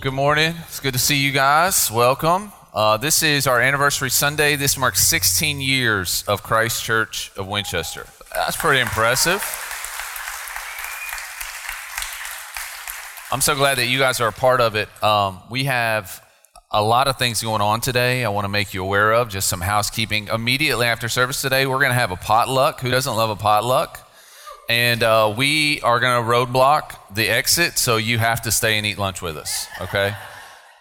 Good morning. It's good to see you guys. Welcome. Uh, this is our anniversary Sunday. This marks 16 years of Christ Church of Winchester. That's pretty impressive. I'm so glad that you guys are a part of it. Um, we have a lot of things going on today. I want to make you aware of just some housekeeping. Immediately after service today, we're going to have a potluck. Who doesn't love a potluck? And uh, we are going to roadblock the exit, so you have to stay and eat lunch with us, okay?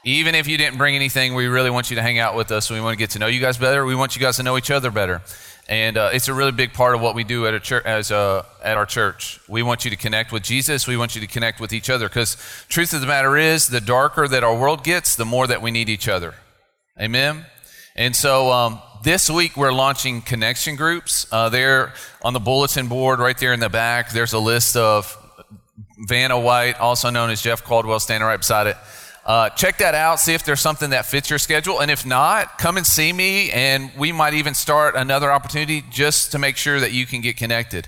Even if you didn't bring anything, we really want you to hang out with us. We want to get to know you guys better. We want you guys to know each other better, and uh, it's a really big part of what we do at as a, at our church. We want you to connect with Jesus. We want you to connect with each other, because truth of the matter is, the darker that our world gets, the more that we need each other. Amen. And so um, this week we're launching connection groups. Uh, there on the bulletin board, right there in the back, there's a list of Vanna White, also known as Jeff Caldwell, standing right beside it. Uh, check that out, see if there's something that fits your schedule. And if not, come and see me, and we might even start another opportunity just to make sure that you can get connected.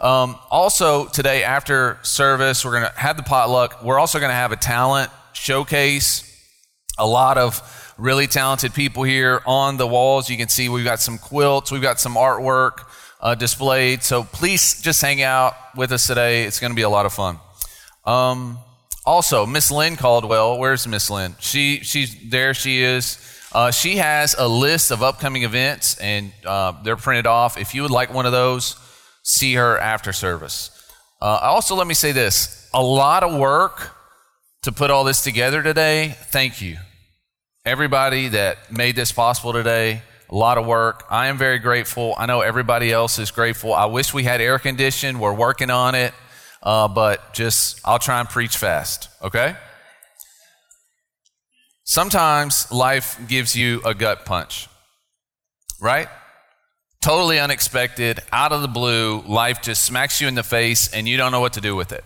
Um, also, today after service, we're going to have the potluck. We're also going to have a talent showcase. A lot of really talented people here on the walls. You can see we've got some quilts, we've got some artwork uh, displayed. So please just hang out with us today. It's going to be a lot of fun. Um, also, Miss Lynn Caldwell, where's Miss Lynn? She she's there. She is. Uh, she has a list of upcoming events, and uh, they're printed off. If you would like one of those, see her after service. Uh, also, let me say this: a lot of work to put all this together today. Thank you everybody that made this possible today. A lot of work. I am very grateful. I know everybody else is grateful. I wish we had air conditioning. We're working on it. Uh, but just, I'll try and preach fast, okay? Sometimes life gives you a gut punch, right? Totally unexpected, out of the blue, life just smacks you in the face and you don't know what to do with it.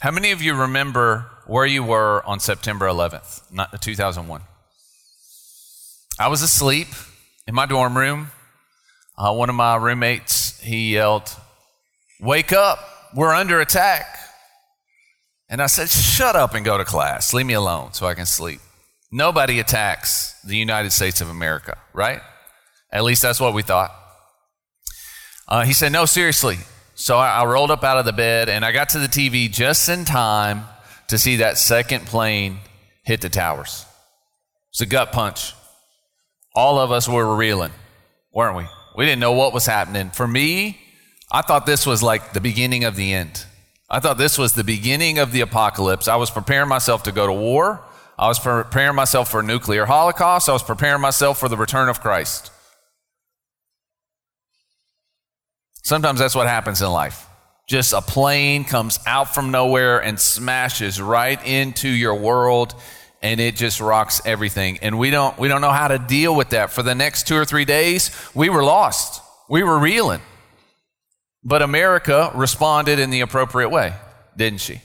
How many of you remember where you were on September 11th, 2001? I was asleep in my dorm room. Uh, one of my roommates, he yelled, Wake up, we're under attack. And I said, Shut up and go to class. Leave me alone so I can sleep. Nobody attacks the United States of America, right? At least that's what we thought. Uh, he said, No, seriously. So I, I rolled up out of the bed and I got to the TV just in time to see that second plane hit the towers. It's a gut punch all of us were reeling, weren't we? We didn't know what was happening. For me, I thought this was like the beginning of the end. I thought this was the beginning of the apocalypse. I was preparing myself to go to war. I was preparing myself for a nuclear holocaust. I was preparing myself for the return of Christ. Sometimes that's what happens in life. Just a plane comes out from nowhere and smashes right into your world and it just rocks everything. And we don't, we don't know how to deal with that. For the next two or three days, we were lost. We were reeling. But America responded in the appropriate way, didn't she?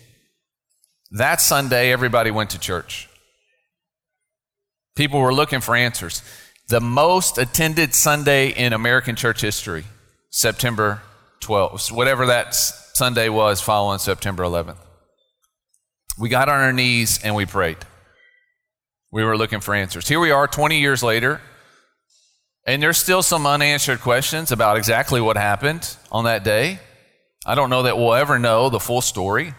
That Sunday, everybody went to church. People were looking for answers. The most attended Sunday in American church history, September 12th, whatever that Sunday was following September 11th. We got on our knees and we prayed. We were looking for answers. Here we are 20 years later, and there's still some unanswered questions about exactly what happened on that day. I don't know that we'll ever know the full story,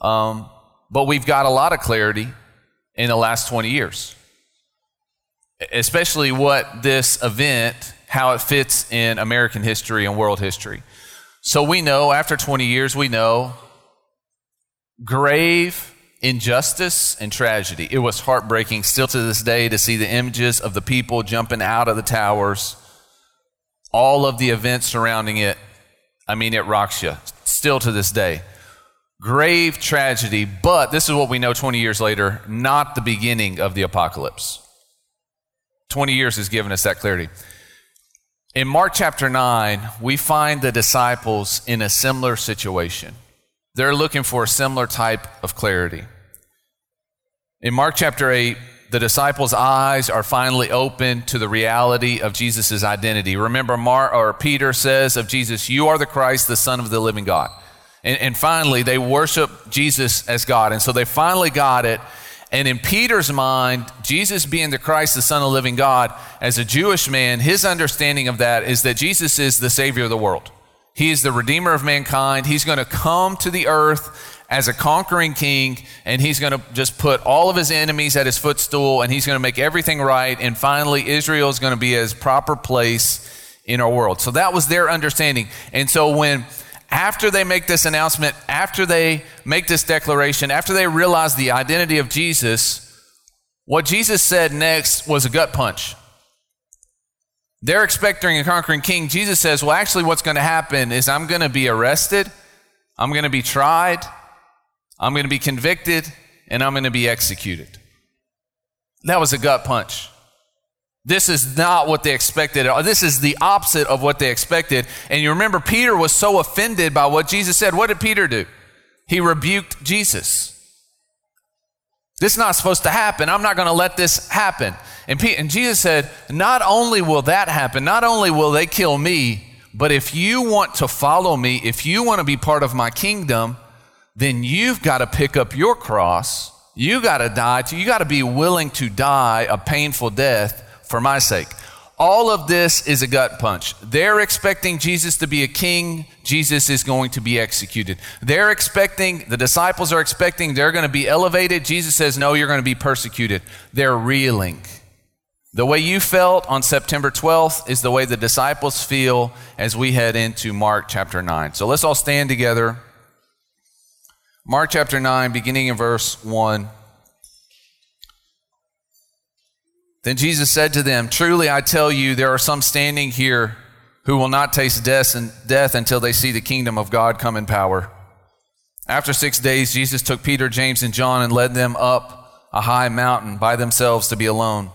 um, but we've got a lot of clarity in the last 20 years, especially what this event, how it fits in American history and world history. So we know after 20 years, we know grave injustice and tragedy. It was heartbreaking still to this day to see the images of the people jumping out of the towers, all of the events surrounding it. I mean, it rocks you still to this day. Grave tragedy, but this is what we know 20 years later, not the beginning of the apocalypse. 20 years has given us that clarity. In Mark chapter 9, we find the disciples in a similar situation. They're looking for a similar type of clarity. In Mark chapter 8, the disciples' eyes are finally open to the reality of Jesus' identity. Remember, or Peter says of Jesus, You are the Christ, the Son of the living God. And, and finally, they worship Jesus as God. And so they finally got it. And in Peter's mind, Jesus being the Christ, the Son of the living God, as a Jewish man, his understanding of that is that Jesus is the Savior of the world. He is the Redeemer of mankind. He's going to come to the earth as a conquering king, and he's going to just put all of his enemies at his footstool, and he's going to make everything right. And finally, Israel is going to be his proper place in our world. So that was their understanding. And so when after they make this announcement, after they make this declaration, after they realize the identity of Jesus, what Jesus said next was a gut punch. They're expecting a conquering king. Jesus says, Well, actually, what's going to happen is I'm going to be arrested, I'm going to be tried, I'm going to be convicted, and I'm going to be executed. That was a gut punch. This is not what they expected. This is the opposite of what they expected. And you remember, Peter was so offended by what Jesus said. What did Peter do? He rebuked Jesus. This is not supposed to happen. I'm not going to let this happen. And, Peter, and Jesus said, Not only will that happen, not only will they kill me, but if you want to follow me, if you want to be part of my kingdom, then you've got to pick up your cross. You got to die. You got to be willing to die a painful death for my sake. All of this is a gut punch. They're expecting Jesus to be a king. Jesus is going to be executed. They're expecting, the disciples are expecting they're going to be elevated. Jesus says, no, you're going to be persecuted. They're reeling. The way you felt on September 12th is the way the disciples feel as we head into Mark chapter 9. So let's all stand together. Mark chapter 9, beginning in verse 1. Then Jesus said to them, Truly I tell you, there are some standing here who will not taste death until they see the kingdom of God come in power. After six days, Jesus took Peter, James, and John and led them up a high mountain by themselves to be alone.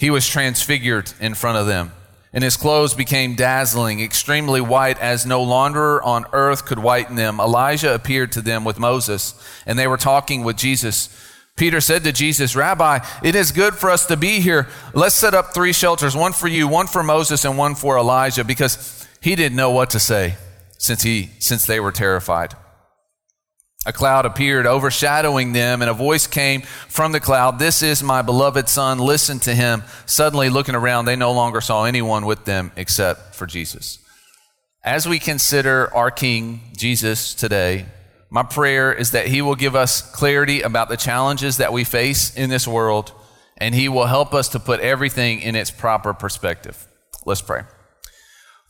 He was transfigured in front of them, and his clothes became dazzling, extremely white, as no launderer on earth could whiten them. Elijah appeared to them with Moses, and they were talking with Jesus. Peter said to Jesus, Rabbi, it is good for us to be here. Let's set up three shelters one for you, one for Moses, and one for Elijah, because he didn't know what to say since, he, since they were terrified. A cloud appeared, overshadowing them, and a voice came from the cloud This is my beloved Son, listen to him. Suddenly, looking around, they no longer saw anyone with them except for Jesus. As we consider our King, Jesus, today, my prayer is that He will give us clarity about the challenges that we face in this world, and He will help us to put everything in its proper perspective. Let's pray.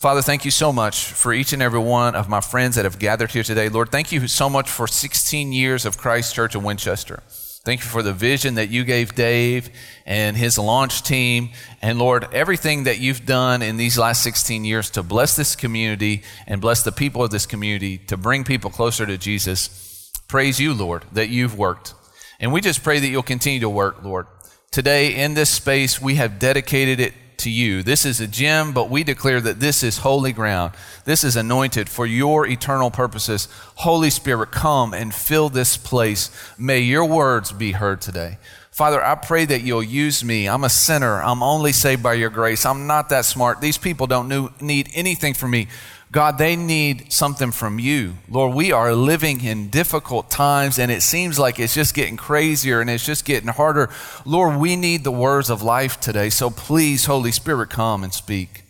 Father, thank you so much for each and every one of my friends that have gathered here today. Lord, thank you so much for 16 years of Christ Church in Winchester. Thank you for the vision that you gave Dave and his launch team. And Lord, everything that you've done in these last 16 years to bless this community and bless the people of this community, to bring people closer to Jesus. Praise you, Lord, that you've worked. And we just pray that you'll continue to work, Lord. Today, in this space, we have dedicated it to you. This is a gem, but we declare that this is holy ground. This is anointed for your eternal purposes. Holy Spirit, come and fill this place. May your words be heard today. Father, I pray that you'll use me. I'm a sinner. I'm only saved by your grace. I'm not that smart. These people don't need anything from me. God, they need something from you. Lord, we are living in difficult times and it seems like it's just getting crazier and it's just getting harder. Lord, we need the words of life today. So please, Holy Spirit, come and speak.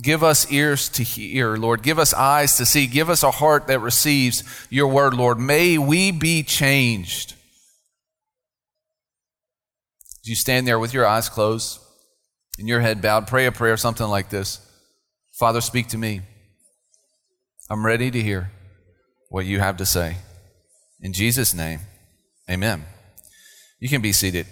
Give us ears to hear, Lord. Give us eyes to see. Give us a heart that receives your word, Lord. May we be changed. As you stand there with your eyes closed and your head bowed, pray a prayer, something like this Father, speak to me. I'm ready to hear what you have to say. In Jesus' name, amen. You can be seated.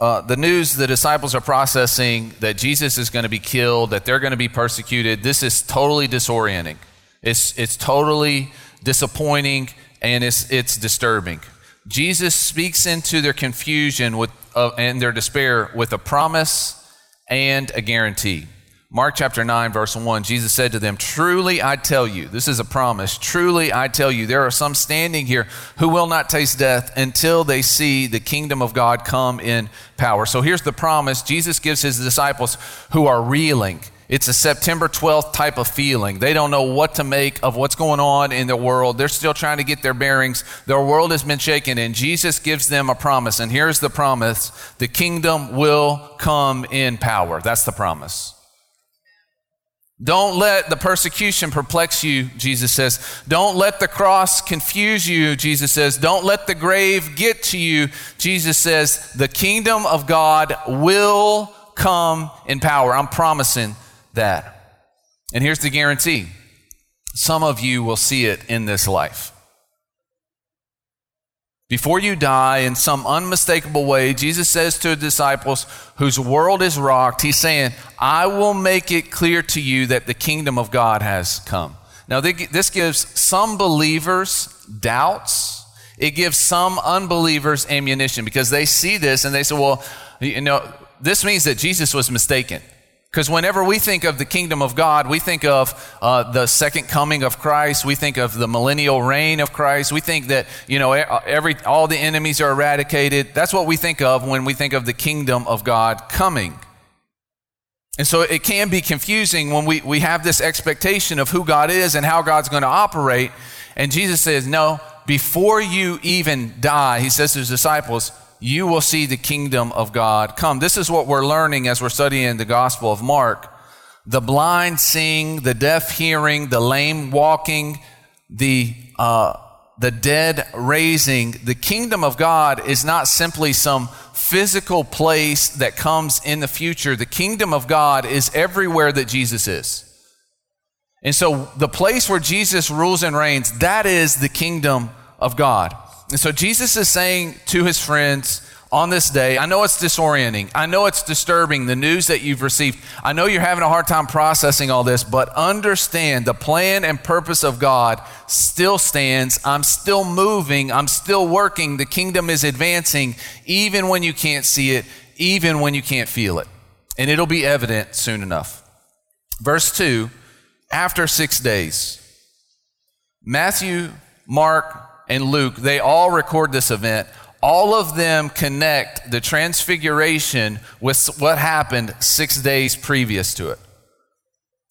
Uh, the news the disciples are processing that Jesus is going to be killed, that they're going to be persecuted, this is totally disorienting. It's, it's totally disappointing and it's, it's disturbing. Jesus speaks into their confusion with, uh, and their despair with a promise and a guarantee. Mark chapter 9, verse 1, Jesus said to them, Truly I tell you, this is a promise, truly I tell you, there are some standing here who will not taste death until they see the kingdom of God come in power. So here's the promise Jesus gives his disciples who are reeling It's a September 12th type of feeling. They don't know what to make of what's going on in the world. They're still trying to get their bearings. Their world has been shaken, and Jesus gives them a promise. And here's the promise the kingdom will come in power. That's the promise. Don't let the persecution perplex you, Jesus says. Don't let the cross confuse you, Jesus says. Don't let the grave get to you, Jesus says. The kingdom of God will come in power. I'm promising that. And here's the guarantee some of you will see it in this life. Before you die, in some unmistakable way, Jesus says to the disciples whose world is rocked, He's saying, I will make it clear to you that the kingdom of God has come. Now, this gives some believers doubts. It gives some unbelievers ammunition because they see this and they say, well, you know, this means that Jesus was mistaken. Because whenever we think of the kingdom of God, we think of uh, the second coming of Christ. We think of the millennial reign of Christ. We think that you know every all the enemies are eradicated. That's what we think of when we think of the kingdom of God coming. And so it can be confusing when we, we have this expectation of who God is and how God's going to operate. And Jesus says, No, before you even die, he says to his disciples, you will see the kingdom of God come. This is what we're learning as we're studying the Gospel of Mark. The blind seeing, the deaf hearing, the lame walking, the, uh, the dead raising. The kingdom of God is not simply some physical place that comes in the future. The kingdom of God is everywhere that Jesus is. And so the place where Jesus rules and reigns, that is the kingdom of God. And so Jesus is saying to his friends on this day, I know it's disorienting. I know it's disturbing, the news that you've received. I know you're having a hard time processing all this, but understand the plan and purpose of God still stands. I'm still moving. I'm still working. The kingdom is advancing, even when you can't see it, even when you can't feel it. And it'll be evident soon enough. Verse 2 After six days, Matthew, Mark, and Luke, they all record this event. All of them connect the transfiguration with what happened six days previous to it.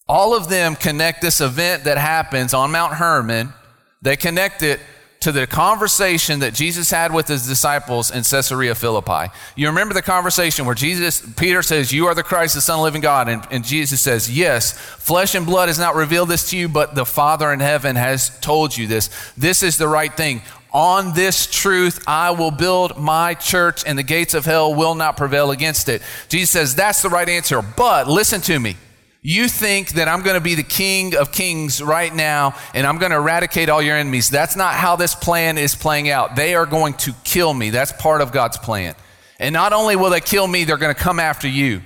All of them connect this event that happens on Mount Hermon, they connect it to the conversation that Jesus had with his disciples in Caesarea Philippi. You remember the conversation where Jesus, Peter says, You are the Christ, the Son of the living God. And, and Jesus says, Yes, flesh and blood has not revealed this to you, but the Father in heaven has told you this. This is the right thing. On this truth, I will build my church, and the gates of hell will not prevail against it. Jesus says, That's the right answer. But listen to me. You think that I'm going to be the king of kings right now and I'm going to eradicate all your enemies. That's not how this plan is playing out. They are going to kill me. That's part of God's plan. And not only will they kill me, they're going to come after you.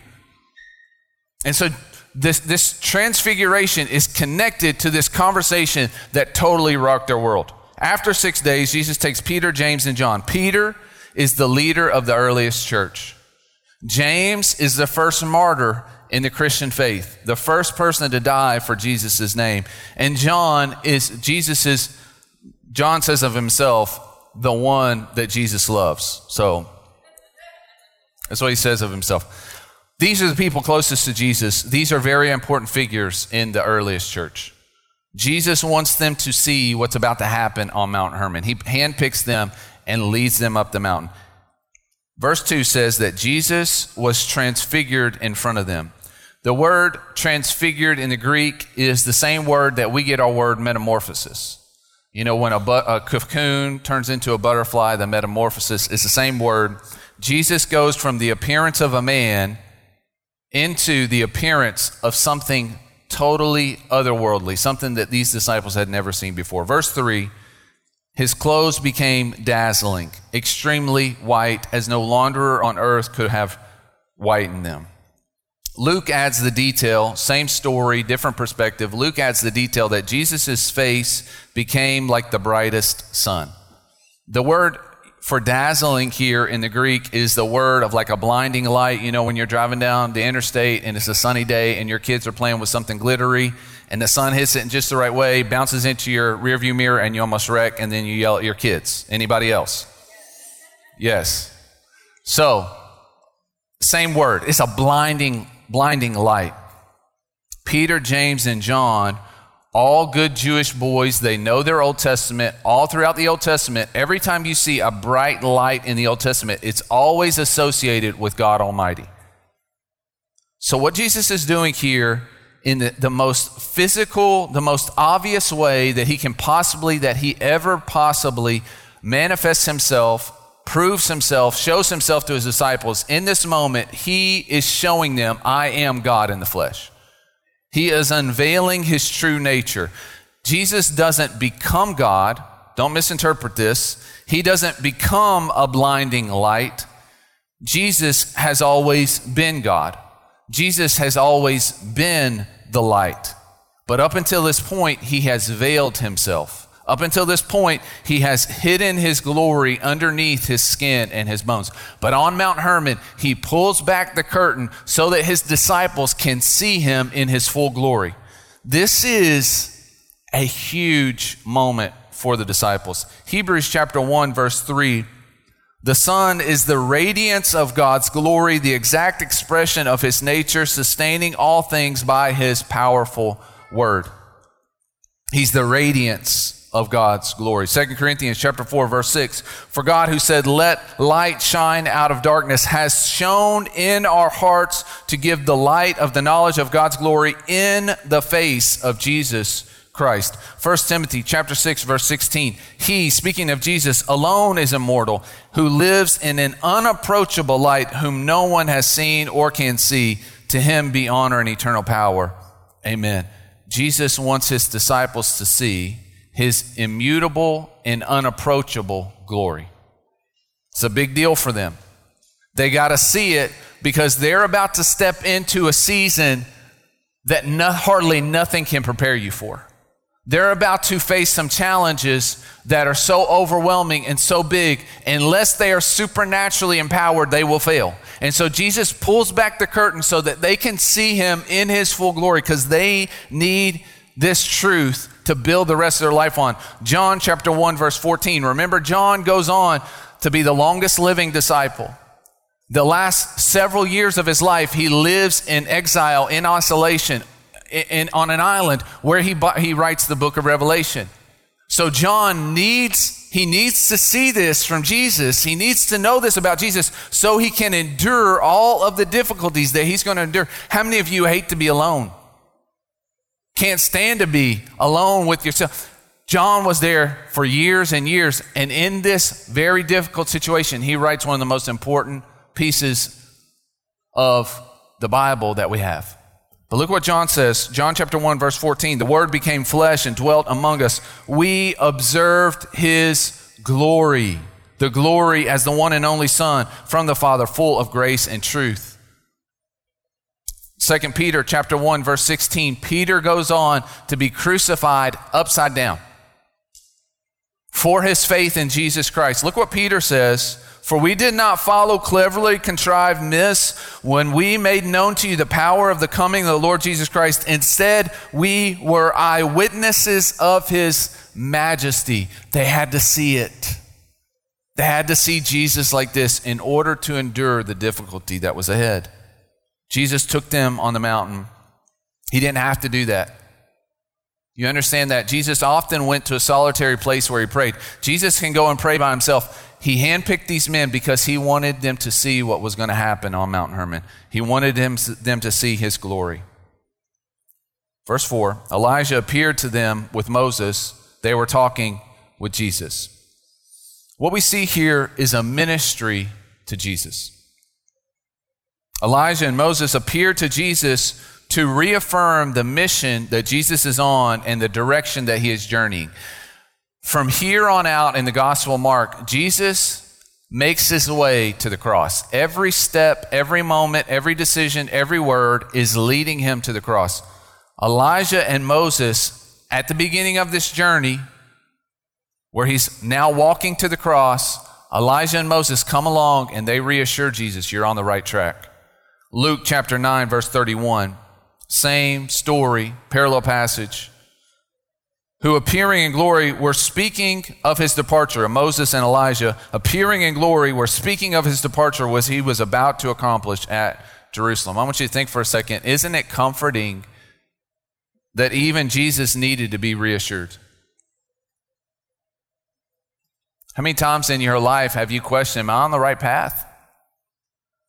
And so this, this transfiguration is connected to this conversation that totally rocked their world. After six days, Jesus takes Peter, James, and John. Peter is the leader of the earliest church. James is the first martyr in the Christian faith, the first person to die for Jesus' name. And John is Jesus's, John says of himself, the one that Jesus loves. So that's what he says of himself. These are the people closest to Jesus. These are very important figures in the earliest church. Jesus wants them to see what's about to happen on Mount Hermon. He handpicks them and leads them up the mountain. Verse 2 says that Jesus was transfigured in front of them. The word transfigured in the Greek is the same word that we get our word metamorphosis. You know, when a, a cocoon turns into a butterfly, the metamorphosis is the same word. Jesus goes from the appearance of a man into the appearance of something totally otherworldly, something that these disciples had never seen before. Verse 3 His clothes became dazzling, extremely white, as no launderer on earth could have whitened them. Luke adds the detail, same story, different perspective. Luke adds the detail that Jesus' face became like the brightest sun. The word for dazzling here in the Greek is the word of like a blinding light. You know, when you're driving down the interstate and it's a sunny day and your kids are playing with something glittery and the sun hits it in just the right way, bounces into your rearview mirror and you almost wreck and then you yell at your kids. Anybody else? Yes. So, same word. It's a blinding blinding light. Peter, James, and John, all good Jewish boys, they know their Old Testament. All throughout the Old Testament, every time you see a bright light in the Old Testament, it's always associated with God Almighty. So, what Jesus is doing here in the, the most physical, the most obvious way that he can possibly, that he ever possibly manifests himself, proves himself, shows himself to his disciples. In this moment, he is showing them, I am God in the flesh. He is unveiling his true nature. Jesus doesn't become God. Don't misinterpret this. He doesn't become a blinding light. Jesus has always been God. Jesus has always been the light. But up until this point, he has veiled himself. Up until this point, he has hidden his glory underneath his skin and his bones. But on Mount Hermon, he pulls back the curtain so that his disciples can see him in his full glory. This is a huge moment for the disciples. Hebrews chapter 1, verse 3 the Son is the radiance of God's glory, the exact expression of his nature, sustaining all things by his powerful word. He's the radiance of God's glory. 2 Corinthians chapter 4 verse 6. For God who said, "Let light shine out of darkness," has shone in our hearts to give the light of the knowledge of God's glory in the face of Jesus Christ. 1 Timothy chapter 6 verse 16. He, speaking of Jesus, alone is immortal, who lives in an unapproachable light, whom no one has seen or can see. To him be honor and eternal power. Amen. Jesus wants his disciples to see his immutable and unapproachable glory. It's a big deal for them. They got to see it because they're about to step into a season that no, hardly nothing can prepare you for. They're about to face some challenges that are so overwhelming and so big, unless they are supernaturally empowered, they will fail. And so Jesus pulls back the curtain so that they can see him in his full glory because they need this truth to build the rest of their life on. John chapter 1, verse 14. Remember, John goes on to be the longest living disciple. The last several years of his life, he lives in exile, in isolation, in, on an island where he, he writes the book of Revelation. So John needs, he needs to see this from Jesus. He needs to know this about Jesus so he can endure all of the difficulties that he's going to endure. How many of you hate to be alone? Can't stand to be alone with yourself. John was there for years and years, and in this very difficult situation, he writes one of the most important pieces of the Bible that we have. But look what John says. John chapter 1 verse 14. The word became flesh and dwelt among us. We observed his glory. The glory as the one and only son from the Father, full of grace and truth. 2 Peter chapter 1 verse 16. Peter goes on to be crucified upside down for his faith in Jesus Christ. Look what Peter says for we did not follow cleverly contrived myths when we made known to you the power of the coming of the Lord Jesus Christ. Instead, we were eyewitnesses of his majesty. They had to see it. They had to see Jesus like this in order to endure the difficulty that was ahead. Jesus took them on the mountain. He didn't have to do that. You understand that? Jesus often went to a solitary place where he prayed. Jesus can go and pray by himself. He handpicked these men because he wanted them to see what was going to happen on Mount Hermon. He wanted them, them to see his glory. Verse 4 Elijah appeared to them with Moses. They were talking with Jesus. What we see here is a ministry to Jesus. Elijah and Moses appear to Jesus to reaffirm the mission that Jesus is on and the direction that he is journeying. From here on out in the Gospel of Mark, Jesus makes his way to the cross. Every step, every moment, every decision, every word is leading him to the cross. Elijah and Moses, at the beginning of this journey, where he's now walking to the cross, Elijah and Moses come along and they reassure Jesus, You're on the right track. Luke chapter 9, verse 31, same story, parallel passage who appearing in glory were speaking of his departure. Moses and Elijah appearing in glory were speaking of his departure was he was about to accomplish at Jerusalem. I want you to think for a second, isn't it comforting that even Jesus needed to be reassured. How many times in your life have you questioned, Am I on the right path?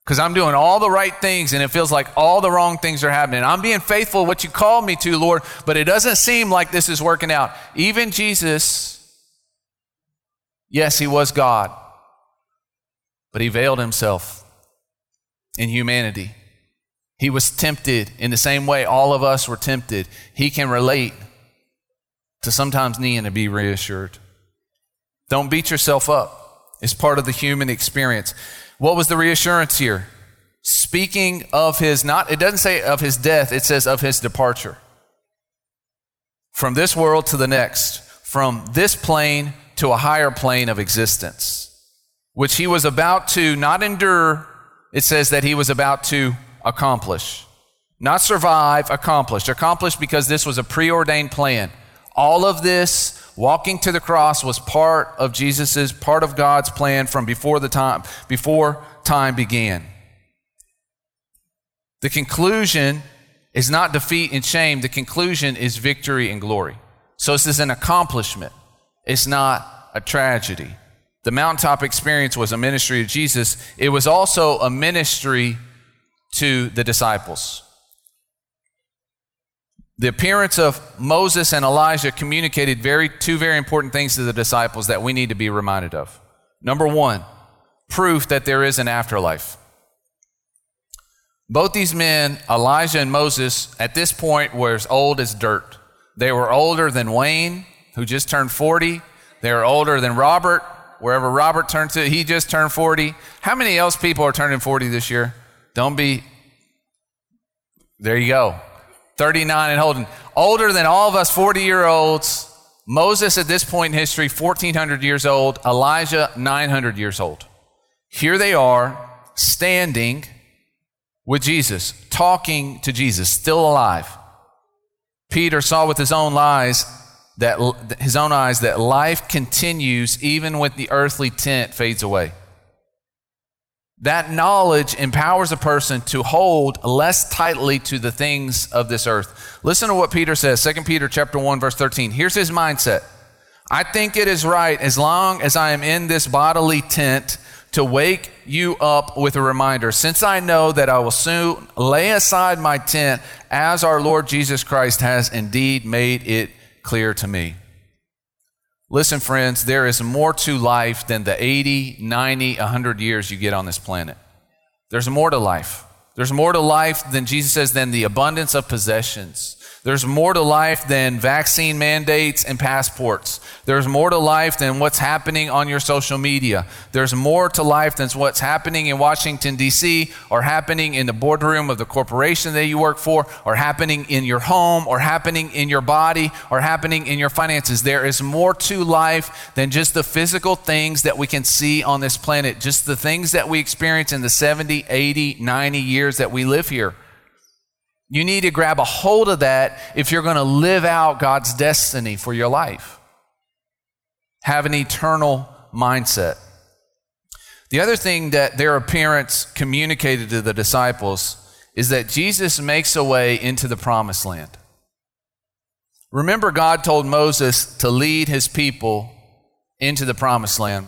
Because I'm doing all the right things and it feels like all the wrong things are happening. I'm being faithful what you called me to, Lord, but it doesn't seem like this is working out. Even Jesus, yes, he was God, but he veiled himself in humanity. He was tempted in the same way all of us were tempted. He can relate to sometimes needing to be reassured. Don't beat yourself up. It's part of the human experience. What was the reassurance here? Speaking of his, not, it doesn't say of his death, it says of his departure. From this world to the next, from this plane to a higher plane of existence, which he was about to not endure, it says that he was about to accomplish. Not survive, accomplish. Accomplish because this was a preordained plan. All of this walking to the cross was part of Jesus's part of God's plan from before the time before time began. The conclusion is not defeat and shame, the conclusion is victory and glory. So this is an accomplishment. It's not a tragedy. The mountaintop experience was a ministry of Jesus. It was also a ministry to the disciples. The appearance of Moses and Elijah communicated very, two very important things to the disciples that we need to be reminded of. Number one, proof that there is an afterlife. Both these men, Elijah and Moses, at this point were as old as dirt. They were older than Wayne, who just turned 40. They were older than Robert, wherever Robert turned to, he just turned 40. How many else people are turning 40 this year? Don't be, there you go. 39 and holding. Older than all of us 40 year olds. Moses at this point in history, 1400 years old. Elijah, 900 years old. Here they are, standing with Jesus, talking to Jesus, still alive. Peter saw with his own eyes that his own eyes that life continues even when the earthly tent fades away. That knowledge empowers a person to hold less tightly to the things of this earth. Listen to what Peter says, 2 Peter chapter 1 verse 13. Here's his mindset. I think it is right as long as I am in this bodily tent to wake you up with a reminder, since I know that I will soon lay aside my tent as our Lord Jesus Christ has indeed made it clear to me. Listen, friends, there is more to life than the 80, 90, 100 years you get on this planet. There's more to life. There's more to life than Jesus says than the abundance of possessions. There's more to life than vaccine mandates and passports. There's more to life than what's happening on your social media. There's more to life than what's happening in Washington, D.C., or happening in the boardroom of the corporation that you work for, or happening in your home, or happening in your body, or happening in your finances. There is more to life than just the physical things that we can see on this planet, just the things that we experience in the 70, 80, 90 years that we live here. You need to grab a hold of that if you're going to live out God's destiny for your life. Have an eternal mindset. The other thing that their appearance communicated to the disciples is that Jesus makes a way into the promised land. Remember, God told Moses to lead his people into the promised land.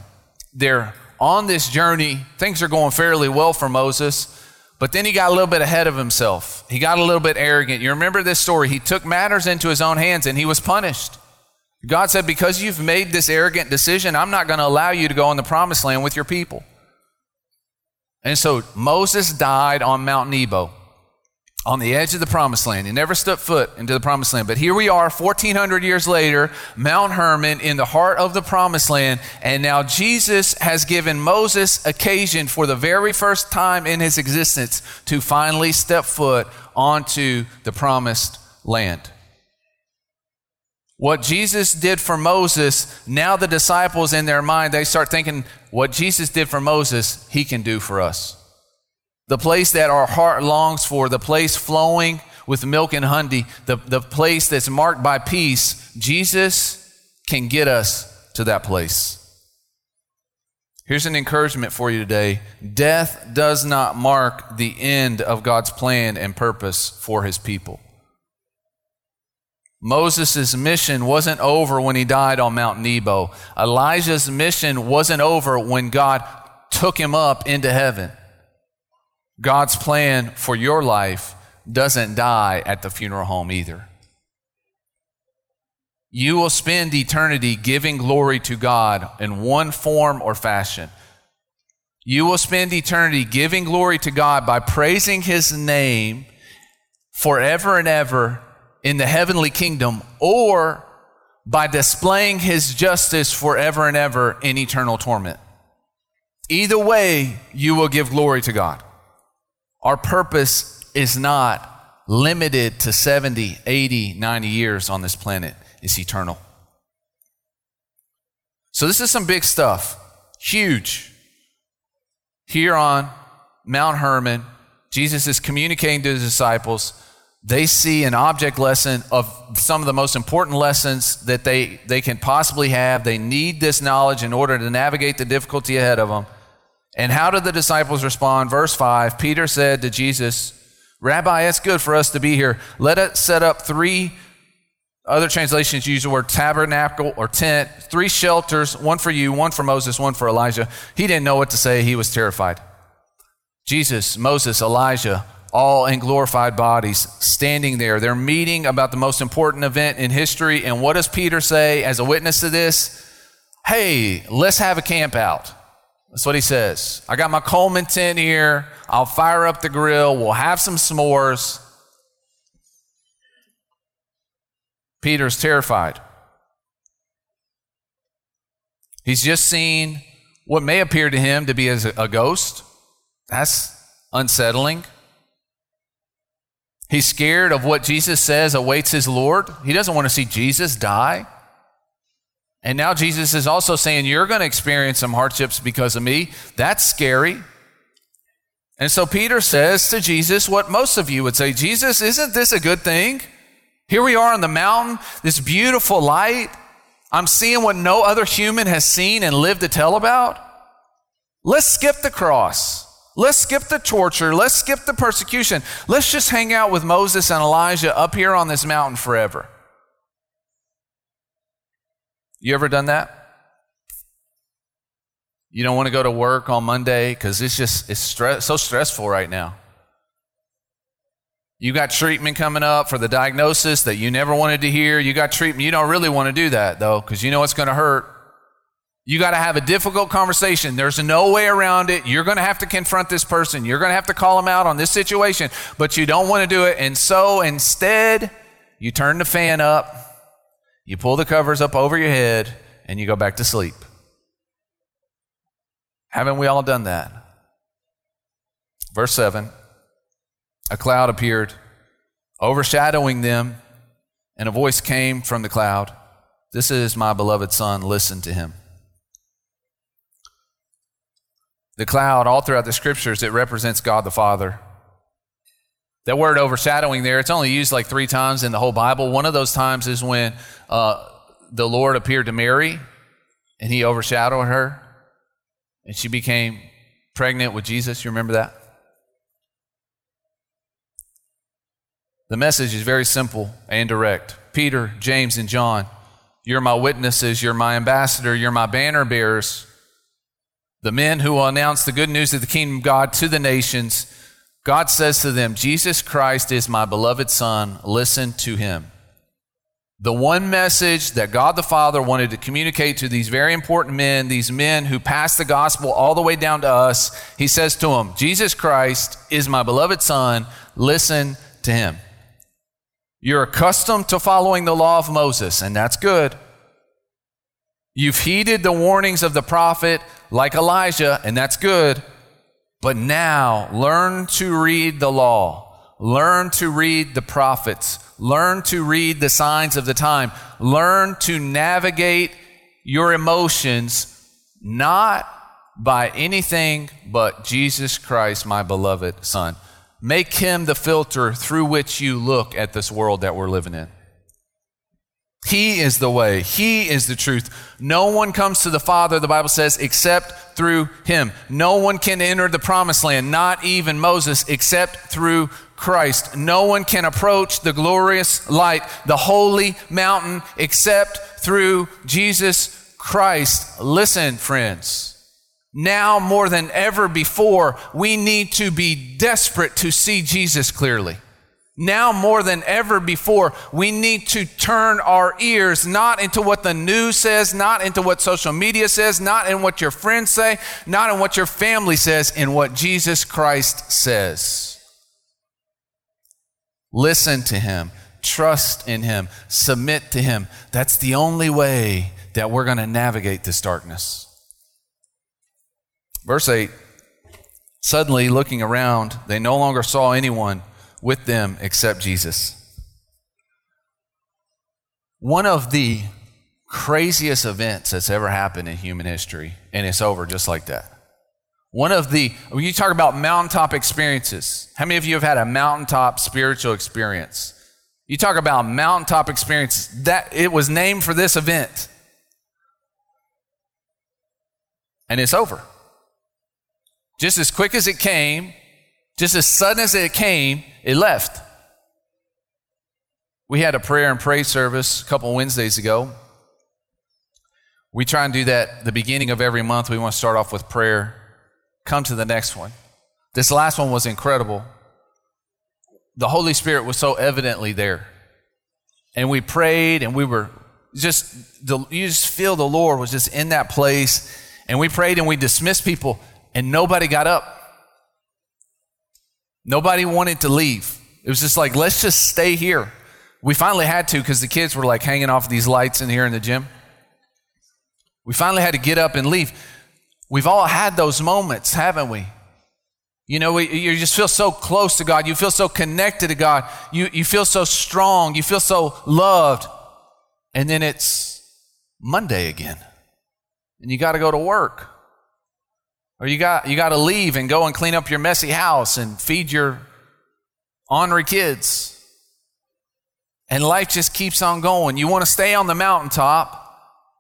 They're on this journey. Things are going fairly well for Moses. But then he got a little bit ahead of himself. He got a little bit arrogant. You remember this story. He took matters into his own hands and he was punished. God said, Because you've made this arrogant decision, I'm not going to allow you to go in the promised land with your people. And so Moses died on Mount Nebo on the edge of the promised land. He never stepped foot into the promised land. But here we are, 1400 years later, Mount Hermon in the heart of the promised land. And now Jesus has given Moses occasion for the very first time in his existence to finally step foot onto the promised land. What Jesus did for Moses, now the disciples in their mind, they start thinking, what Jesus did for Moses, he can do for us the place that our heart longs for, the place flowing with milk and honey, the, the place that's marked by peace, Jesus can get us to that place. Here's an encouragement for you today death does not mark the end of God's plan and purpose for his people. Moses' mission wasn't over when he died on Mount Nebo. Elijah's mission wasn't over when God took him up into heaven. God's plan for your life doesn't die at the funeral home either. You will spend eternity giving glory to God in one form or fashion. You will spend eternity giving glory to God by praising His name forever and ever in the heavenly kingdom, or by displaying His justice forever and ever in eternal torment. Either way, you will give glory to God. Our purpose is not limited to 70, 80, 90 years on this planet, it's eternal. So, this is some big stuff. Huge here on Mount Hermon, Jesus is communicating to his disciples. They see an object lesson of some of the most important lessons that they, they can possibly have. They need this knowledge in order to navigate the difficulty ahead of them. And how did the disciples respond? Verse 5 Peter said to Jesus, Rabbi, it's good for us to be here. Let us set up three other translations use the word tabernacle or tent, three shelters, one for you, one for Moses, one for Elijah. He didn't know what to say, he was terrified. Jesus, Moses, Elijah, all in glorified bodies, standing there. They're meeting about the most important event in history. And what does Peter say as a witness to this? Hey, let's have a camp out. That's what he says. I got my Coleman tent here. I'll fire up the grill. We'll have some s'mores. Peter's terrified. He's just seen what may appear to him to be as a ghost. That's unsettling. He's scared of what Jesus says awaits his Lord. He doesn't want to see Jesus die. And now Jesus is also saying, You're going to experience some hardships because of me. That's scary. And so Peter says to Jesus what most of you would say Jesus, isn't this a good thing? Here we are on the mountain, this beautiful light. I'm seeing what no other human has seen and lived to tell about. Let's skip the cross. Let's skip the torture. Let's skip the persecution. Let's just hang out with Moses and Elijah up here on this mountain forever. You ever done that? You don't want to go to work on Monday because it's just it's stress, so stressful right now. You got treatment coming up for the diagnosis that you never wanted to hear. You got treatment. You don't really want to do that though, because you know it's going to hurt. You got to have a difficult conversation. There's no way around it. You're going to have to confront this person. You're going to have to call them out on this situation, but you don't want to do it. And so instead, you turn the fan up, you pull the covers up over your head, and you go back to sleep. Haven't we all done that? Verse 7 a cloud appeared, overshadowing them, and a voice came from the cloud This is my beloved Son, listen to him. The cloud, all throughout the scriptures, it represents God the Father. That word overshadowing there, it's only used like three times in the whole Bible. One of those times is when uh, the Lord appeared to Mary and he overshadowed her and she became pregnant with Jesus. You remember that? The message is very simple and direct. Peter, James, and John, you're my witnesses, you're my ambassador, you're my banner bearers. The men who will announce the good news of the kingdom of God to the nations. God says to them, Jesus Christ is my beloved Son. Listen to him. The one message that God the Father wanted to communicate to these very important men, these men who passed the gospel all the way down to us, he says to them, Jesus Christ is my beloved Son. Listen to him. You're accustomed to following the law of Moses, and that's good. You've heeded the warnings of the prophet like Elijah, and that's good. But now learn to read the law, learn to read the prophets, learn to read the signs of the time, learn to navigate your emotions not by anything but Jesus Christ, my beloved Son. Make him the filter through which you look at this world that we're living in. He is the way. He is the truth. No one comes to the Father, the Bible says, except through him. No one can enter the promised land, not even Moses, except through Christ. No one can approach the glorious light, the holy mountain, except through Jesus Christ. Listen, friends. Now more than ever before, we need to be desperate to see Jesus clearly. Now more than ever before, we need to turn our ears not into what the news says, not into what social media says, not in what your friends say, not in what your family says, in what Jesus Christ says. Listen to him, trust in him, submit to him. That's the only way that we're going to navigate this darkness. Verse 8 Suddenly, looking around, they no longer saw anyone with them except Jesus. One of the craziest events that's ever happened in human history, and it's over just like that. One of the, when you talk about mountaintop experiences, how many of you have had a mountaintop spiritual experience? You talk about mountaintop experiences, that it was named for this event. And it's over. Just as quick as it came, just as sudden as it came, it left. We had a prayer and praise service a couple Wednesdays ago. We try and do that the beginning of every month. We want to start off with prayer. Come to the next one. This last one was incredible. The Holy Spirit was so evidently there. And we prayed and we were just, the, you just feel the Lord was just in that place. And we prayed and we dismissed people and nobody got up. Nobody wanted to leave. It was just like, let's just stay here. We finally had to because the kids were like hanging off these lights in here in the gym. We finally had to get up and leave. We've all had those moments, haven't we? You know, we, you just feel so close to God. You feel so connected to God. You, you feel so strong. You feel so loved. And then it's Monday again. And you got to go to work. Or you got, you got to leave and go and clean up your messy house and feed your ornery kids. And life just keeps on going. You want to stay on the mountaintop.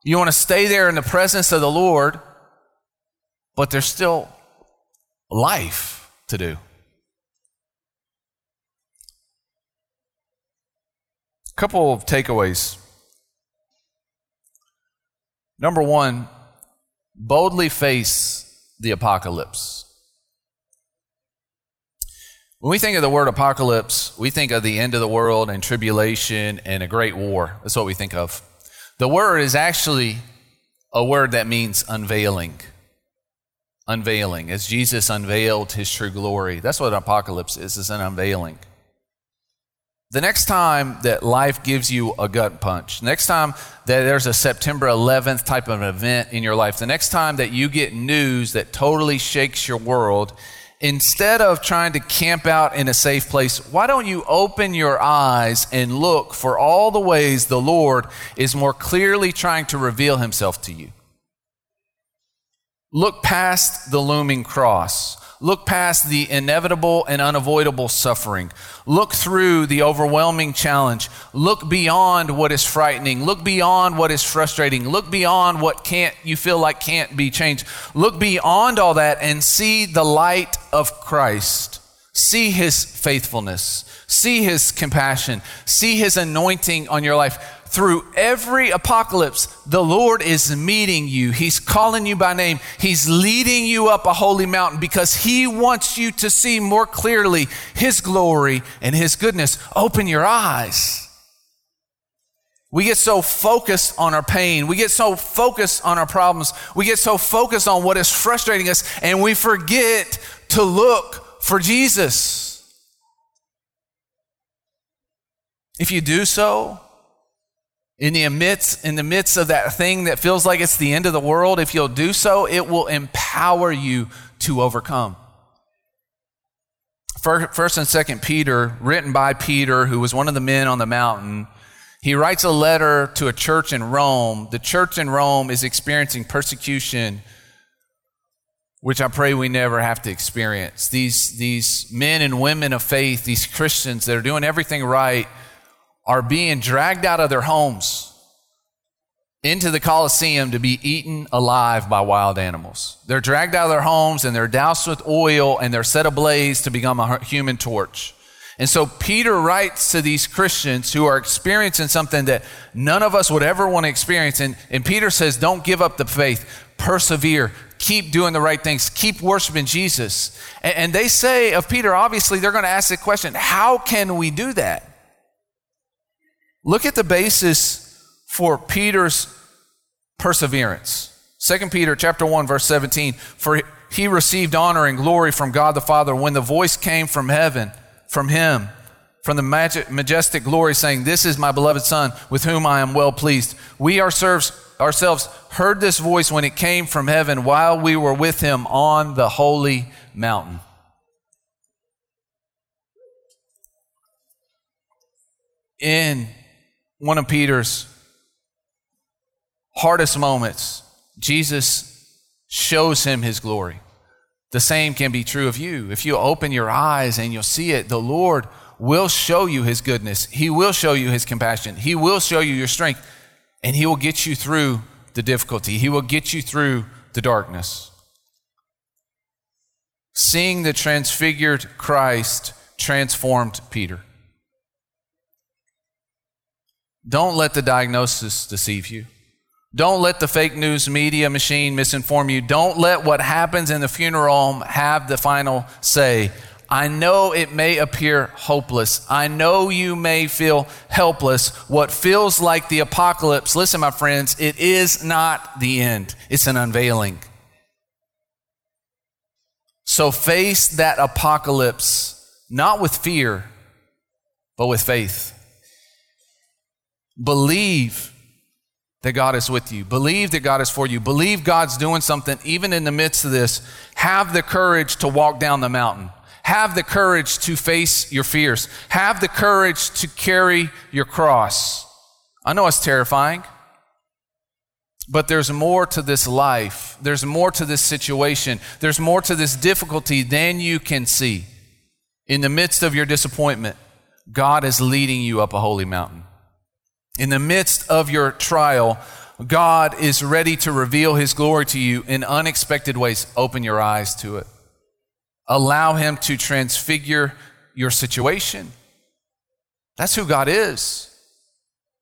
You want to stay there in the presence of the Lord, but there's still life to do. Couple of takeaways. Number one, boldly face the apocalypse. When we think of the word apocalypse, we think of the end of the world and tribulation and a great war. That's what we think of. The word is actually a word that means unveiling. Unveiling. As Jesus unveiled his true glory. That's what an apocalypse is, is an unveiling. The next time that life gives you a gut punch, the next time that there's a September 11th type of event in your life, the next time that you get news that totally shakes your world, instead of trying to camp out in a safe place, why don't you open your eyes and look for all the ways the Lord is more clearly trying to reveal himself to you? Look past the looming cross. Look past the inevitable and unavoidable suffering. Look through the overwhelming challenge. Look beyond what is frightening. Look beyond what is frustrating. Look beyond what can't you feel like can't be changed. Look beyond all that and see the light of Christ. See his faithfulness. See his compassion. See his anointing on your life through every apocalypse, the Lord is meeting you. He's calling you by name. He's leading you up a holy mountain because He wants you to see more clearly His glory and His goodness. Open your eyes. We get so focused on our pain. We get so focused on our problems. We get so focused on what is frustrating us, and we forget to look for Jesus. If you do so, in the midst in the midst of that thing that feels like it's the end of the world if you'll do so it will empower you to overcome. First and second peter written by peter who was one of the men on the mountain he writes a letter to a church in rome. The church in rome is experiencing persecution which i pray we never have to experience. These, these men and women of faith these christians that are doing everything right are being dragged out of their homes into the Colosseum to be eaten alive by wild animals. They're dragged out of their homes and they're doused with oil and they're set ablaze to become a human torch. And so Peter writes to these Christians who are experiencing something that none of us would ever want to experience. And, and Peter says, Don't give up the faith, persevere, keep doing the right things, keep worshiping Jesus. And, and they say of Peter, obviously, they're going to ask the question, How can we do that? Look at the basis for Peter's perseverance. 2 Peter chapter 1 verse 17 for he received honor and glory from God the Father when the voice came from heaven from him from the majestic glory saying this is my beloved son with whom I am well pleased. We ourselves ourselves heard this voice when it came from heaven while we were with him on the holy mountain. In one of Peter's hardest moments, Jesus shows him his glory. The same can be true of you. If you open your eyes and you'll see it, the Lord will show you his goodness. He will show you his compassion. He will show you your strength, and he will get you through the difficulty. He will get you through the darkness. Seeing the transfigured Christ transformed Peter. Don't let the diagnosis deceive you. Don't let the fake news media machine misinform you. Don't let what happens in the funeral home have the final say. I know it may appear hopeless. I know you may feel helpless. What feels like the apocalypse, listen, my friends, it is not the end, it's an unveiling. So face that apocalypse not with fear, but with faith. Believe that God is with you. Believe that God is for you. Believe God's doing something even in the midst of this. Have the courage to walk down the mountain. Have the courage to face your fears. Have the courage to carry your cross. I know it's terrifying, but there's more to this life. There's more to this situation. There's more to this difficulty than you can see. In the midst of your disappointment, God is leading you up a holy mountain. In the midst of your trial, God is ready to reveal his glory to you in unexpected ways. Open your eyes to it. Allow him to transfigure your situation. That's who God is.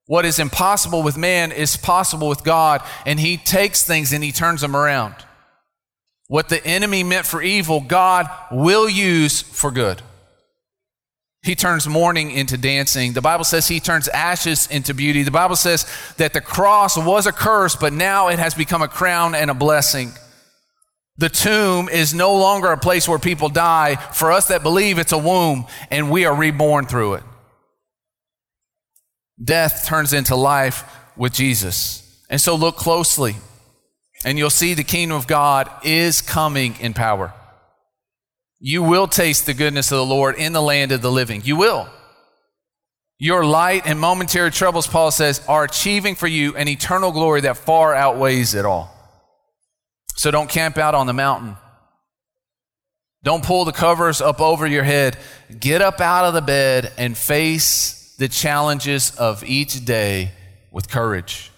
What is impossible with man is possible with God, and he takes things and he turns them around. What the enemy meant for evil, God will use for good. He turns mourning into dancing. The Bible says he turns ashes into beauty. The Bible says that the cross was a curse, but now it has become a crown and a blessing. The tomb is no longer a place where people die. For us that believe, it's a womb, and we are reborn through it. Death turns into life with Jesus. And so look closely, and you'll see the kingdom of God is coming in power. You will taste the goodness of the Lord in the land of the living. You will. Your light and momentary troubles, Paul says, are achieving for you an eternal glory that far outweighs it all. So don't camp out on the mountain. Don't pull the covers up over your head. Get up out of the bed and face the challenges of each day with courage.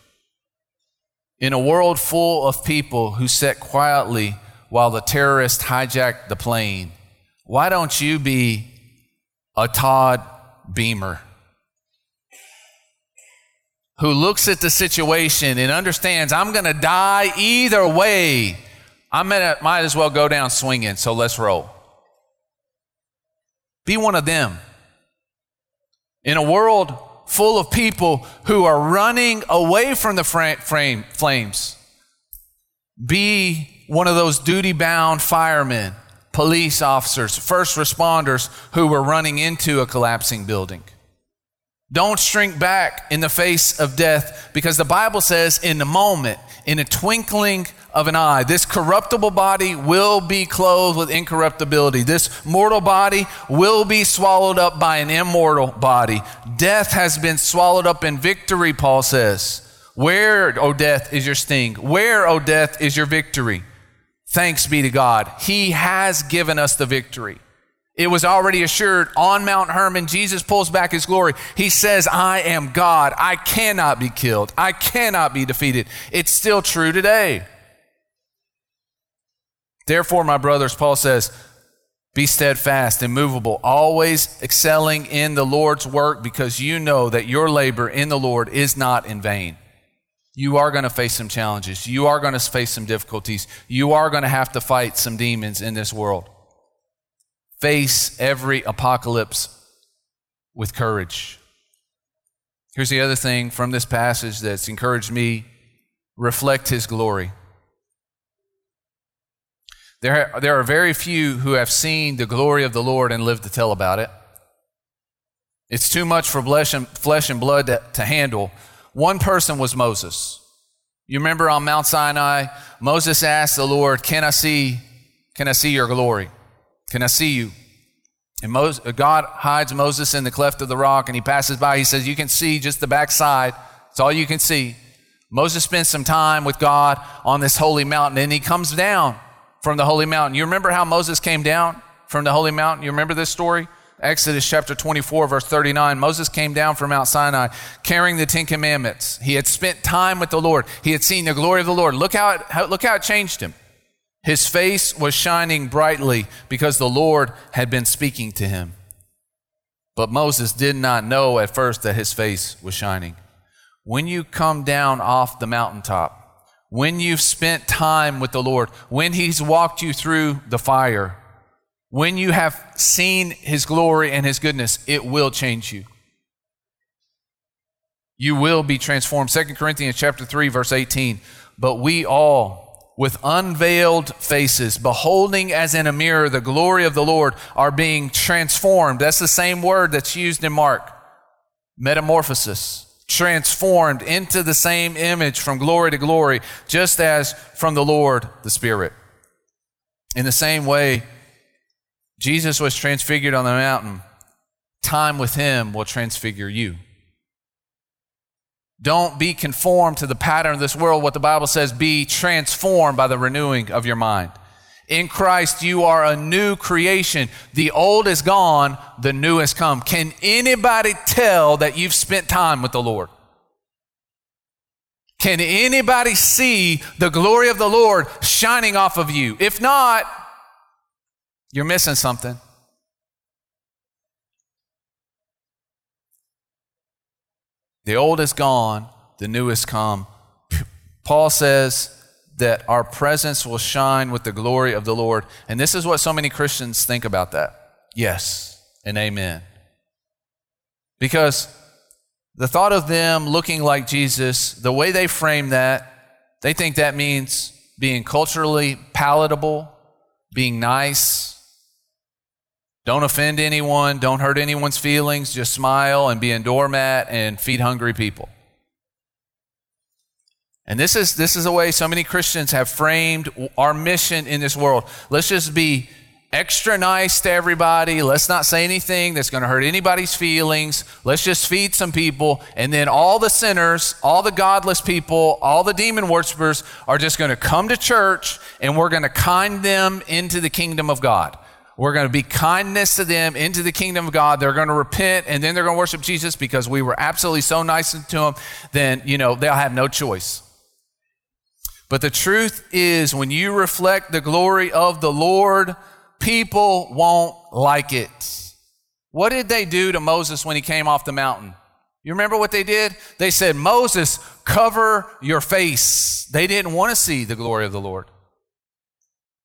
In a world full of people who sit quietly while the terrorists hijacked the plane, why don't you be a Todd Beamer who looks at the situation and understands I'm going to die either way? I might as well go down swinging, so let's roll. Be one of them. In a world full of people who are running away from the flames, be one of those duty bound firemen, police officers, first responders who were running into a collapsing building. Don't shrink back in the face of death because the Bible says, in a moment, in a twinkling of an eye, this corruptible body will be clothed with incorruptibility. This mortal body will be swallowed up by an immortal body. Death has been swallowed up in victory, Paul says. Where, O death, is your sting? Where, O death, is your victory? Thanks be to God. He has given us the victory. It was already assured on Mount Hermon. Jesus pulls back his glory. He says, I am God. I cannot be killed. I cannot be defeated. It's still true today. Therefore, my brothers, Paul says, be steadfast, immovable, always excelling in the Lord's work because you know that your labor in the Lord is not in vain. You are going to face some challenges. You are going to face some difficulties. You are going to have to fight some demons in this world face every apocalypse with courage. Here's the other thing from this passage that's encouraged me reflect his glory. There, there are very few who have seen the glory of the Lord and lived to tell about it. It's too much for flesh and, flesh and blood to, to handle. One person was Moses. You remember on Mount Sinai, Moses asked the Lord, Can I see, can I see your glory? Can I see you? And Moses, God hides Moses in the cleft of the rock and he passes by. He says, You can see just the backside. It's all you can see. Moses spends some time with God on this holy mountain and he comes down from the holy mountain. You remember how Moses came down from the holy mountain? You remember this story? Exodus chapter 24, verse 39. Moses came down from Mount Sinai carrying the Ten Commandments. He had spent time with the Lord. He had seen the glory of the Lord. Look how it, how, look how it changed him. His face was shining brightly because the Lord had been speaking to him. But Moses did not know at first that his face was shining. When you come down off the mountaintop, when you've spent time with the Lord, when He's walked you through the fire, when you have seen His glory and His goodness, it will change you. You will be transformed. 2 Corinthians chapter 3, verse 18. But we all, with unveiled faces, beholding as in a mirror the glory of the Lord, are being transformed. That's the same word that's used in Mark. Metamorphosis. Transformed into the same image from glory to glory, just as from the Lord the Spirit. In the same way, Jesus was transfigured on the mountain. Time with Him will transfigure you. Don't be conformed to the pattern of this world. What the Bible says, be transformed by the renewing of your mind. In Christ, you are a new creation. The old is gone, the new has come. Can anybody tell that you've spent time with the Lord? Can anybody see the glory of the Lord shining off of you? If not, you're missing something. The old is gone, the new has come. Paul says that our presence will shine with the glory of the Lord. And this is what so many Christians think about that. Yes and amen. Because the thought of them looking like Jesus, the way they frame that, they think that means being culturally palatable, being nice, don't offend anyone, don't hurt anyone's feelings, just smile and be a doormat and feed hungry people. And this is, this is the way so many Christians have framed our mission in this world. Let's just be extra nice to everybody. Let's not say anything that's going to hurt anybody's feelings. Let's just feed some people. And then all the sinners, all the godless people, all the demon worshippers are just going to come to church and we're going to kind them into the kingdom of God. We're going to be kindness to them into the kingdom of God. They're going to repent and then they're going to worship Jesus because we were absolutely so nice to them. Then, you know, they'll have no choice. But the truth is, when you reflect the glory of the Lord, people won't like it. What did they do to Moses when he came off the mountain? You remember what they did? They said, Moses, cover your face. They didn't want to see the glory of the Lord.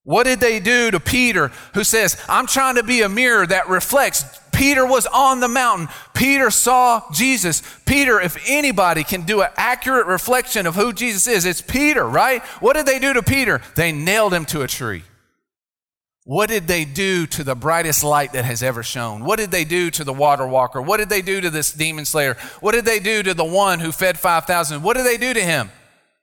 What did they do to Peter, who says, I'm trying to be a mirror that reflects? Peter was on the mountain. Peter saw Jesus. Peter, if anybody can do an accurate reflection of who Jesus is, it's Peter, right? What did they do to Peter? They nailed him to a tree. What did they do to the brightest light that has ever shone? What did they do to the water walker? What did they do to this demon slayer? What did they do to the one who fed 5,000? What did they do to him?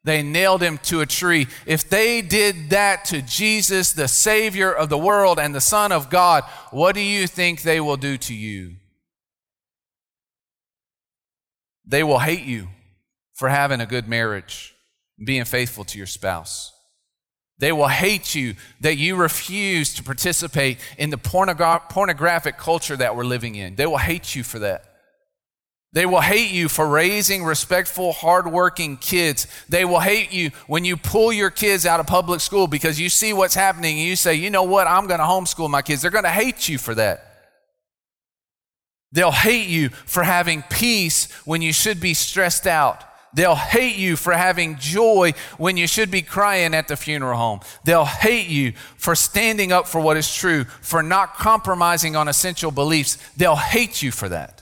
They nailed him to a tree. If they did that to Jesus, the Savior of the world and the Son of God, what do you think they will do to you? They will hate you for having a good marriage, being faithful to your spouse. They will hate you that you refuse to participate in the pornogra- pornographic culture that we're living in. They will hate you for that. They will hate you for raising respectful, hardworking kids. They will hate you when you pull your kids out of public school because you see what's happening and you say, you know what, I'm going to homeschool my kids. They're going to hate you for that. They'll hate you for having peace when you should be stressed out. They'll hate you for having joy when you should be crying at the funeral home. They'll hate you for standing up for what is true, for not compromising on essential beliefs. They'll hate you for that.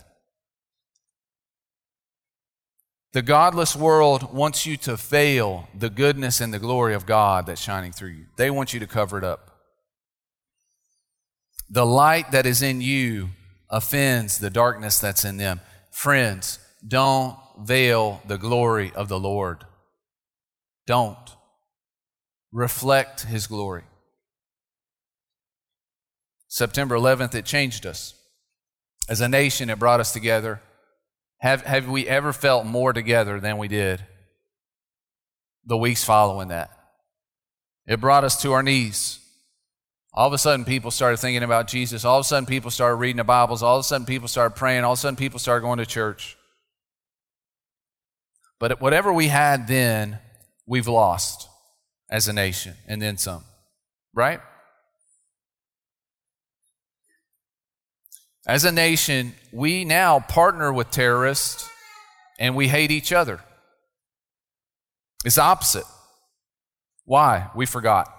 The godless world wants you to fail the goodness and the glory of God that's shining through you. They want you to cover it up. The light that is in you offends the darkness that's in them. Friends, don't veil the glory of the Lord. Don't. Reflect his glory. September 11th, it changed us. As a nation, it brought us together. Have, have we ever felt more together than we did the weeks following that? It brought us to our knees. All of a sudden, people started thinking about Jesus. All of a sudden, people started reading the Bibles. All of a sudden, people started praying. All of a sudden, people started going to church. But whatever we had then, we've lost as a nation, and then some. Right? As a nation, we now partner with terrorists and we hate each other. It's opposite. Why? We forgot.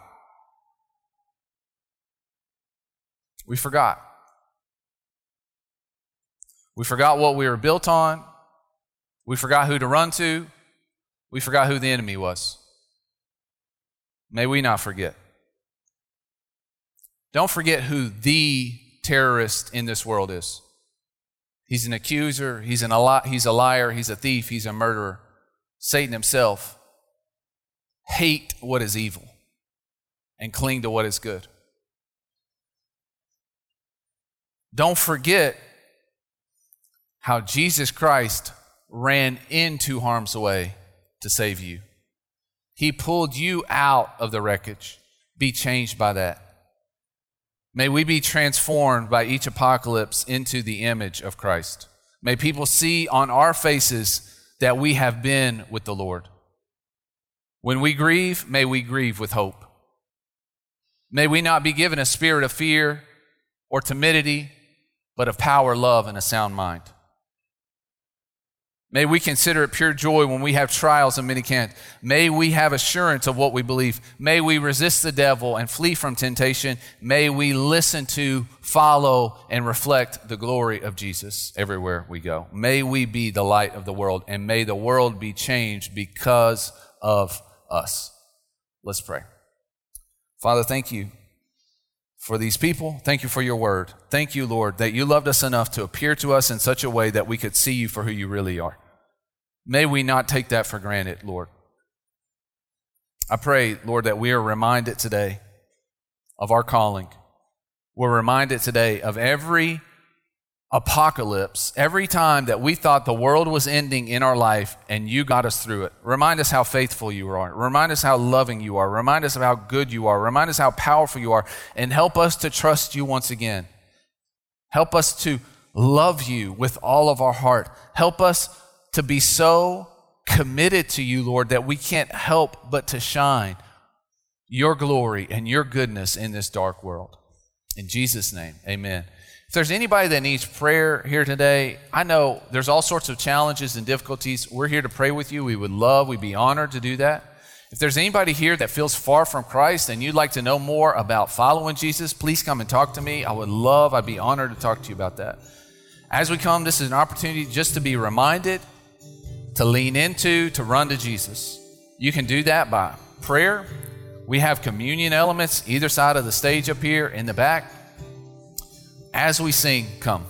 We forgot. We forgot what we were built on. We forgot who to run to. We forgot who the enemy was. May we not forget. Don't forget who the terrorist in this world is. He's an accuser, he's, an, he's a liar, he's a thief, he's a murderer. Satan himself. Hate what is evil and cling to what is good. Don't forget how Jesus Christ ran into harm's way to save you. He pulled you out of the wreckage. Be changed by that. May we be transformed by each apocalypse into the image of Christ. May people see on our faces that we have been with the Lord. When we grieve, may we grieve with hope. May we not be given a spirit of fear or timidity, but of power, love, and a sound mind. May we consider it pure joy when we have trials and many can't. May we have assurance of what we believe. May we resist the devil and flee from temptation. May we listen to, follow, and reflect the glory of Jesus everywhere we go. May we be the light of the world, and may the world be changed because of us. Let's pray. Father, thank you for these people. Thank you for your word. Thank you, Lord, that you loved us enough to appear to us in such a way that we could see you for who you really are. May we not take that for granted, Lord. I pray, Lord, that we are reminded today of our calling. We're reminded today of every apocalypse, every time that we thought the world was ending in our life and you got us through it. Remind us how faithful you are. Remind us how loving you are. Remind us of how good you are. Remind us how powerful you are. And help us to trust you once again. Help us to love you with all of our heart. Help us to be so committed to you, Lord, that we can't help but to shine your glory and your goodness in this dark world. In Jesus' name, amen. If there's anybody that needs prayer here today, I know there's all sorts of challenges and difficulties. We're here to pray with you. We would love, we'd be honored to do that. If there's anybody here that feels far from Christ and you'd like to know more about following Jesus, please come and talk to me. I would love, I'd be honored to talk to you about that. As we come, this is an opportunity just to be reminded to lean into, to run to Jesus. You can do that by prayer. We have communion elements either side of the stage up here in the back. As we sing, come.